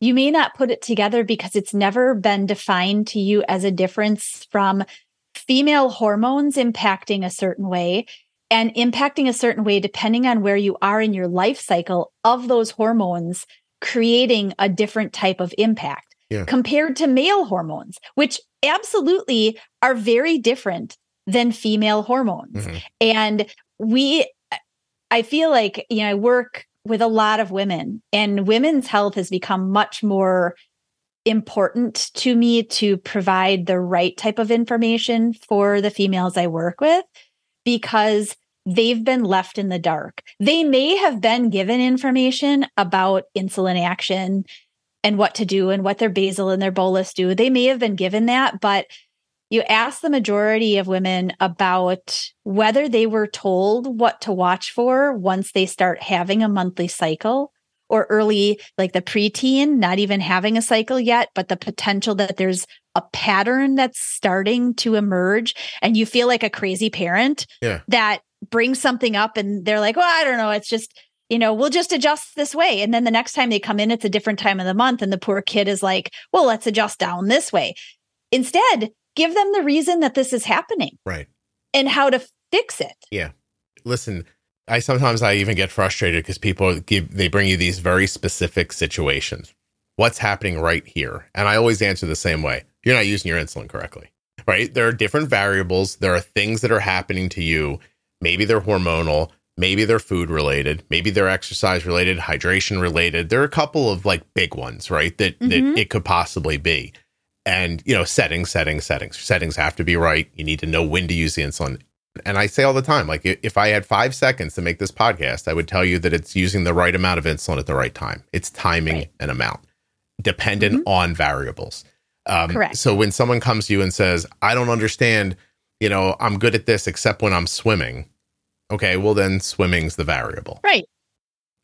you may not put it together because it's never been defined to you as a difference from female hormones impacting a certain way and impacting a certain way depending on where you are in your life cycle of those hormones creating a different type of impact Yeah. compared to male hormones which absolutely are very different than female hormones Mhm. and we i feel like you know i work with a lot of women and women's health has become much more important to me to provide the right type of information for the females I work with because they've been left in the dark. They may have been given information about insulin action and what to do and what their basal and their bolus do. They may have been given that, but you ask the majority of women about whether they were told what to watch for once they start having a monthly cycle or early, like the preteen, not even having a cycle yet, but the potential that there's a pattern that's starting to emerge. And you feel like a crazy parent Yeah. that brings something up and they're like, well, I don't know. It's just, you know, we'll just adjust this way. And then the next time they come in, it's a different time of the month. And the poor kid is like, well, let's adjust down this way. Instead, give them the reason that this is happening Right. and how to fix it. Yeah. Listen, I sometimes I even get frustrated because people give they bring you these very specific situations. What's happening right here? And I always answer the same way. You're not using your insulin correctly. Right? There are different variables. There are things that are happening to you. Maybe they're hormonal, maybe they're food related, maybe they're exercise related, hydration related. There are a couple of like big ones, right? That Mhm. that it could possibly be. And you know, settings, settings, settings. Settings have to be right. You need to know when to use the insulin and I say all the time, like if I had five seconds to make this podcast, I would tell you that it's using the right amount of insulin at the right time. It's timing Right. and amount, dependent on variables. Um, Correct. So when someone comes to you and says, "I don't understand," you know, I'm good at this except when I'm swimming. Okay, well then swimming's the variable, Right.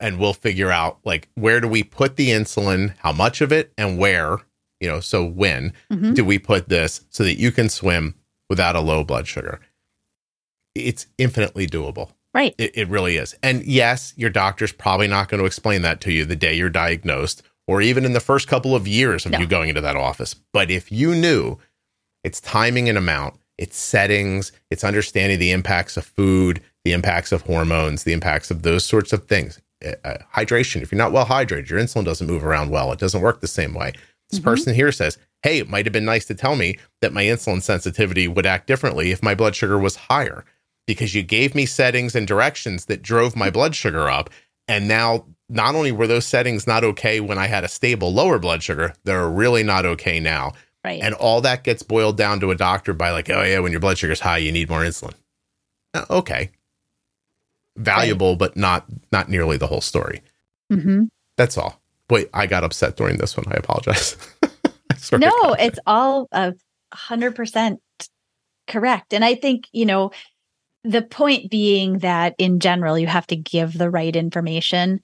and we'll figure out like where do we put the insulin, how much of it, and where. You know, so when Mhm. do we put this so that you can swim without a low blood sugar? It's infinitely doable. Right. It, it really is. And yes, your doctor's probably not going to explain that to you the day you're diagnosed or even in the first couple of years of No. you going into that office. But if you knew it's timing and amount, it's settings, it's understanding the impacts of food, the impacts of hormones, the impacts of those sorts of things. Uh, hydration. If you're not well hydrated, your insulin doesn't move around well. It doesn't work the same way. This Mhm. person here says, Hey, it might have been nice to tell me that my insulin sensitivity would act differently if my blood sugar was higher because you gave me settings and directions that drove my blood sugar up. And now, not only were those settings not okay when I had a stable lower blood sugar, they're really not okay now. Right. And all that gets boiled down to a doctor by, like, oh, yeah, when your blood sugar's high, you need more insulin. Uh, okay. Valuable, but not not nearly the whole story. hmm That's all. Wait, I got upset during this one. I apologize. [LAUGHS] I No, it's all a hundred percent correct. And I think, you know, the point being that in general, you have to give the right information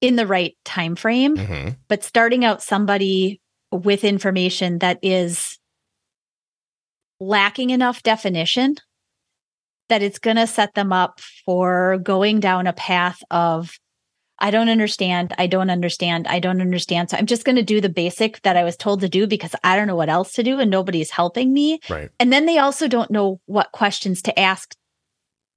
in the right time frame. Mhm. But starting out somebody with information that is lacking enough definition that it's going to set them up for going down a path of I don't understand. I don't understand. I don't understand. So I'm just going to do the basic that I was told to do because I don't know what else to do and nobody's helping me. Right. And then they also don't know what questions to ask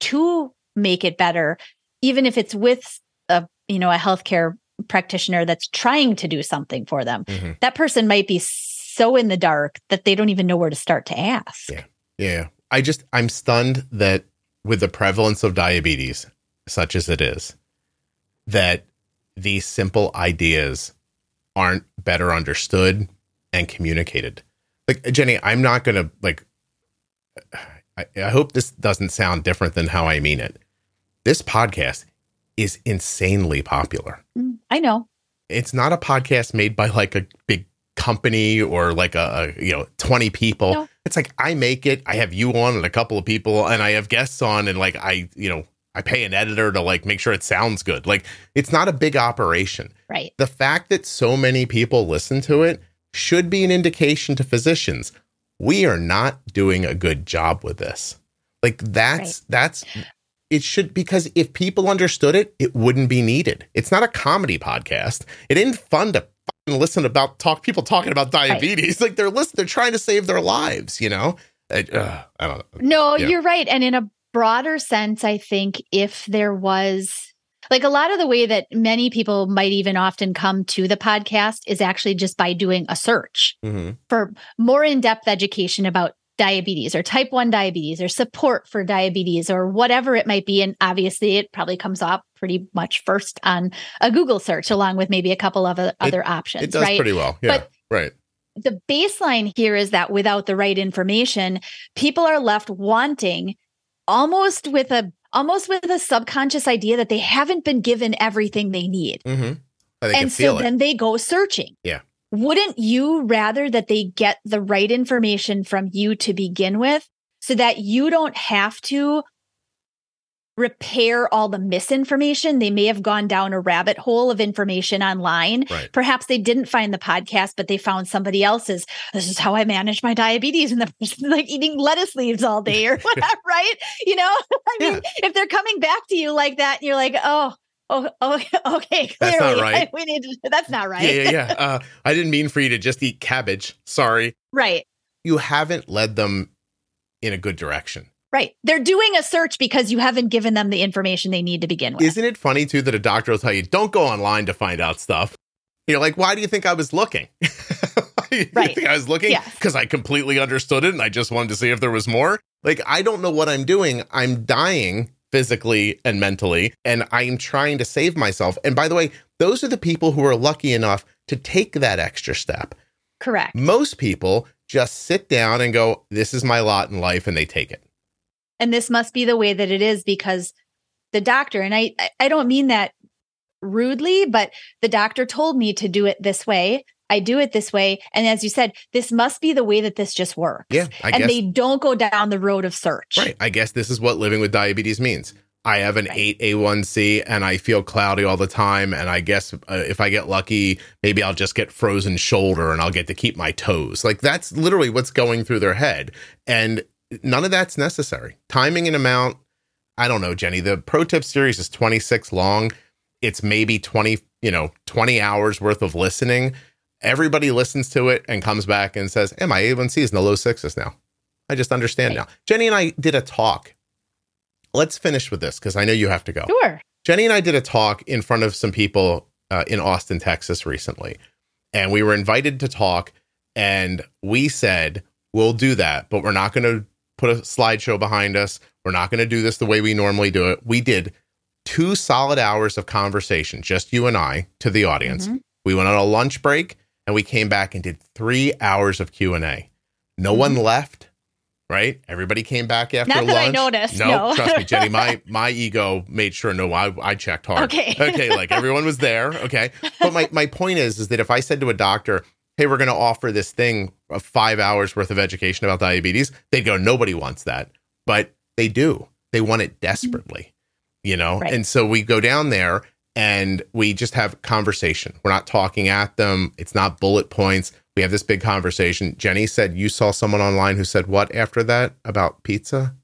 to make it better, even if it's with a, you know, a healthcare practitioner that's trying to do something for them. Mhm. That person might be so in the dark that they don't even know where to start to ask. Yeah. Yeah. I just, I'm stunned that with the prevalence of diabetes, such as it is, that these simple ideas aren't better understood and communicated. Like, Jenny, I'm not going to, like, I, I hope this doesn't sound different than how I mean it. This podcast is insanely popular. Mm, I know. It's not a podcast made by like a big company or like a, a you know 20 people No. it's like i make it i have you on and a couple of people and i have guests on and like i you know I pay an editor to like make sure it sounds good. Like it's not a big operation. Right. The fact that so many people listen to it should be an indication to physicians we are not doing a good job with this. Like that's right. that's it should because if people understood it, it wouldn't be needed. It's not a comedy podcast. It ain't fun to listen about talk people talking about diabetes. Right. [LAUGHS] Like they're listen, they're trying to save their lives. You know, I, uh, I don't know. No, yeah. you're right. And in a broader sense, I think if there was like a lot of the way that many people might even often come to the podcast is actually just by doing a search mm-hmm. for more in-depth education about diabetes or type 1 diabetes or support for diabetes or whatever it might be. And obviously it probably comes up pretty much first on a google search along with maybe a couple of other it, options it does right? pretty well. Yeah but right. the baseline here is that without the right information people are left wanting almost with a almost with a subconscious idea that they haven't been given everything they need. Mm-hmm. and so then they go searching. Yeah. Wouldn't you rather that they get the right information from you to begin with so that you don't have to repair all the misinformation. They may have gone down a rabbit hole of information online. Right. Perhaps they didn't find the podcast, but they found somebody else's. This is how I manage my diabetes. And the person's [LAUGHS] like eating lettuce leaves all day or [LAUGHS] whatever, right? You know, [LAUGHS] I mean, if they're coming back to you like that, and you're like, oh, Oh, oh, okay. Clearly, that's not right. we need to, that's not right. Yeah, yeah, yeah. Uh, I didn't mean for you to just eat cabbage. Sorry. Right. You haven't led them in a good direction. Right. They're doing a search because you haven't given them the information they need to begin with. Isn't it funny too that a doctor will tell you, don't go online to find out stuff? You're like, why do you think I was looking? [LAUGHS] you right. think I was looking? Because yes. I completely understood it and I just wanted to see if there was more. Like, I don't know what I'm doing. I'm dying physically and mentally, and I'm trying to save myself. And by the way, those are the people who are lucky enough to take that extra step. Correct. Most people just sit down and go, This is my lot in life, and they take it and this must be the way that it is because the doctor and I I don't mean that rudely, but the doctor told me to do it this way. I do it this way. And as you said, this must be the way that this just works. Yeah. I and guess, they don't go down the road of search. Right. I guess this is what living with diabetes means. I have an right. 8A1C and I feel cloudy all the time. And I guess uh, if I get lucky, maybe I'll just get frozen shoulder and I'll get to keep my toes. Like that's literally what's going through their head. And none of that's necessary. Timing and amount, I don't know, Jenny. The pro tip series is 26 long. It's maybe 20, you know, 20 hours worth of listening. Everybody listens to it and comes back and says, Hey, my A1C is in the low sixes now. I just understand right. now. Jenny and I did a talk. Let's finish with this because I know you have to go. Sure. Jenny and I did a talk in front of some people uh, in Austin, Texas recently. And we were invited to talk. And we said, We'll do that, but we're not going to put a slideshow behind us. We're not going to do this the way we normally do it. We did two solid hours of conversation, just you and I, to the audience. Mm-hmm. We went on a lunch break and we came back and did three hours of Q and A. No mm-hmm. one left. Right, everybody came back after Not lunch. I noticed. No, no. trust me, Jenny. My [LAUGHS] my ego made sure. No, I I checked hard. Okay, okay, like everyone was there. Okay, [LAUGHS] but my my point is is that if I said to a doctor, hey, we're going to offer this thing of five hours worth of education about diabetes, they'd go, nobody wants that. But they do. They want it desperately, you know? Right. And so we go down there and we just have conversation. We're not talking at them. It's not bullet points. We have this big conversation. Jenny said you saw someone online who said what after that about pizza?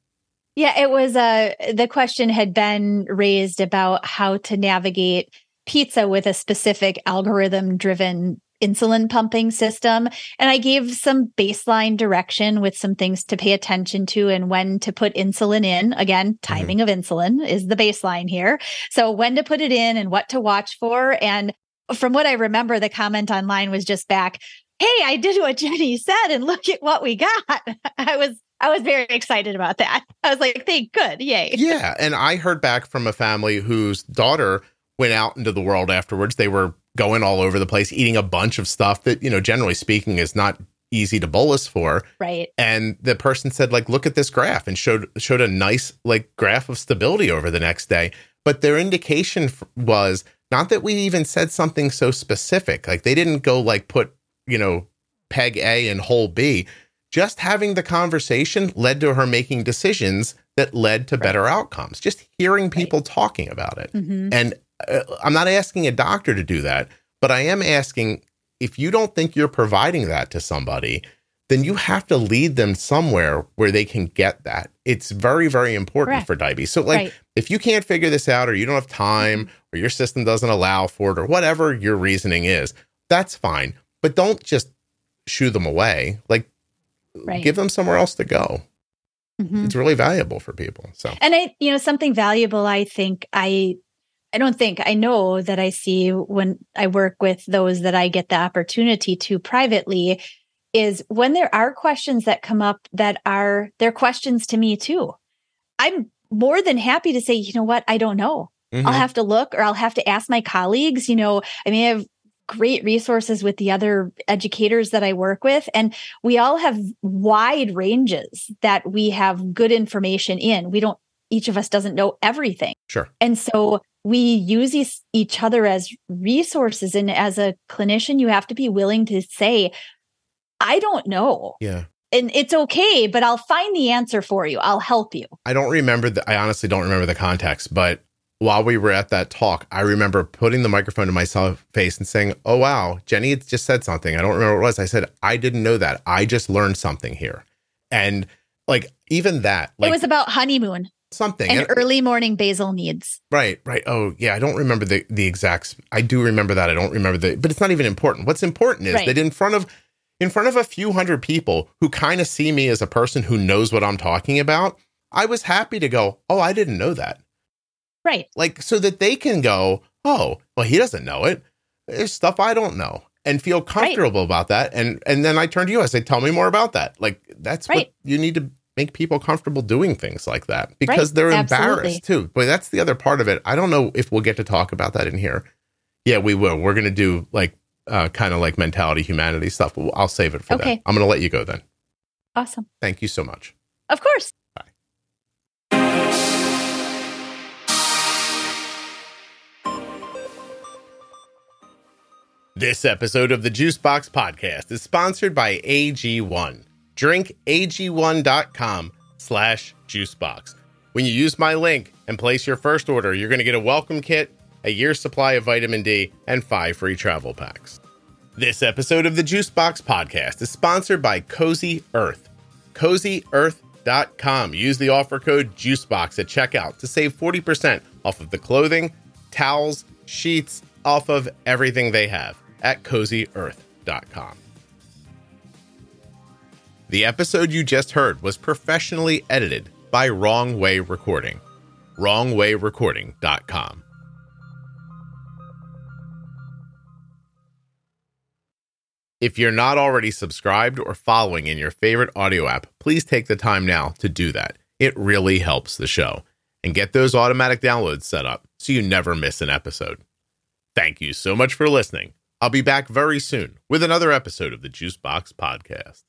Yeah, it was uh the question had been raised about how to navigate pizza with a specific algorithm driven insulin pumping system. And I gave some baseline direction with some things to pay attention to and when to put insulin in. Again, mm-hmm. timing mm-hmm. of insulin is the baseline here. So when to put it in and what to watch for. And from what I remember, the comment online was just back, Hey, I did what [LAUGHS] Jenny said and look at what we got. [LAUGHS] I was I was very excited about that. I was like, thank good. Yay. Yeah. And I heard back from a family whose daughter went out into the world afterwards. They were going all over the place, eating a bunch of stuff that, you know, generally speaking, is not easy to bolus for. Right. And the person said, like, look at this graph and showed showed a nice like graph of stability over the next day. But their indication was not that we even said something so specific. Like they didn't go like put, you know, peg A and hole B. just having the conversation led to her making decisions that led to better outcomes. Just hearing people talking about it. Mhm. And I'm not asking a doctor to do that, but I am asking if you don't think you're providing that to somebody, then you have to lead them somewhere where they can get that. It's very, very important Correct. for diabetes. So, like, Right. if you can't figure this out, or you don't have time, or your system doesn't allow for it, or whatever your reasoning is, that's fine. But don't just shoo them away. Like, Right. give them somewhere else to go. Mhm. It's really valuable for people. So, And I, you know, something valuable I think I I don't think I know that I see when I work with those that I get the opportunity to privately is when there are questions that come up that are they're questions to me too. I'm more than happy to say, you know what, I don't know. mhm. I'll have to look or I'll have to ask my colleagues. You know, I mean, I have great resources with the other educators that I work with, and we all have wide ranges that we have good information in. We don't, each of us doesn't know everything. sure. And so we use each- each other as resources. And as a clinician, you have to be willing to say, I don't know. Yeah. And it's okay, but I'll find the answer for you. I'll help you. I don't remember the I honestly don't remember the context, but while we were at that talk, I remember putting the microphone to my face and saying, Oh wow, Jenny just said something. I don't remember what it was. I said, I didn't know that. I just learned something here. And like even that, like it was about honeymoon something. and And- early morning basal needs. Right, right. Oh, yeah. I don't remember the the exact. I do remember that. I don't remember the. But it's not even important. What's important is Right. that in front of in front of a few hundred people who kind of see me as a person who knows what I'm talking about, I was happy to go. Oh, I didn't know that. Right. Like so that they can go. Oh, well, he doesn't know it. There's stuff I don't know, and feel comfortable about that. And and then I turn to you. I say, tell me more about that. Like that's what you need to make people comfortable doing things like that because Right. they're Absolutely. embarrassed too. But that's the other part of it. I don't know if we'll get to talk about that in here. Yeah, we will. We're going to do like uh, kind of like mentality, humanity stuff. But I'll save it for Okay. that. I'm going to let you go then. Awesome. Thank you so much. Of course. Bye. This episode of the Juicebox Podcast is sponsored by AG1. Drink AG1.com slash juicebox. When you use my link and place your first order, you're going to get a welcome kit, a year's supply of vitamin D, and five free travel packs. This episode of the Juicebox Podcast is sponsored by Cozy Earth. CozyEarth.com. Use the offer code JUICEBOX at checkout to save 40% off of the clothing, towels, sheets, off of everything they have at CozyEarth.com. The episode you just heard was professionally edited by Wrong Way Recording. WrongWayRecording.com. If you're not already subscribed or following in your favorite audio app, please take the time now to do that. It really helps the show. And get those automatic downloads set up so you never miss an episode. Thank you so much for listening. I'll be back very soon with another episode of the Juicebox Podcast.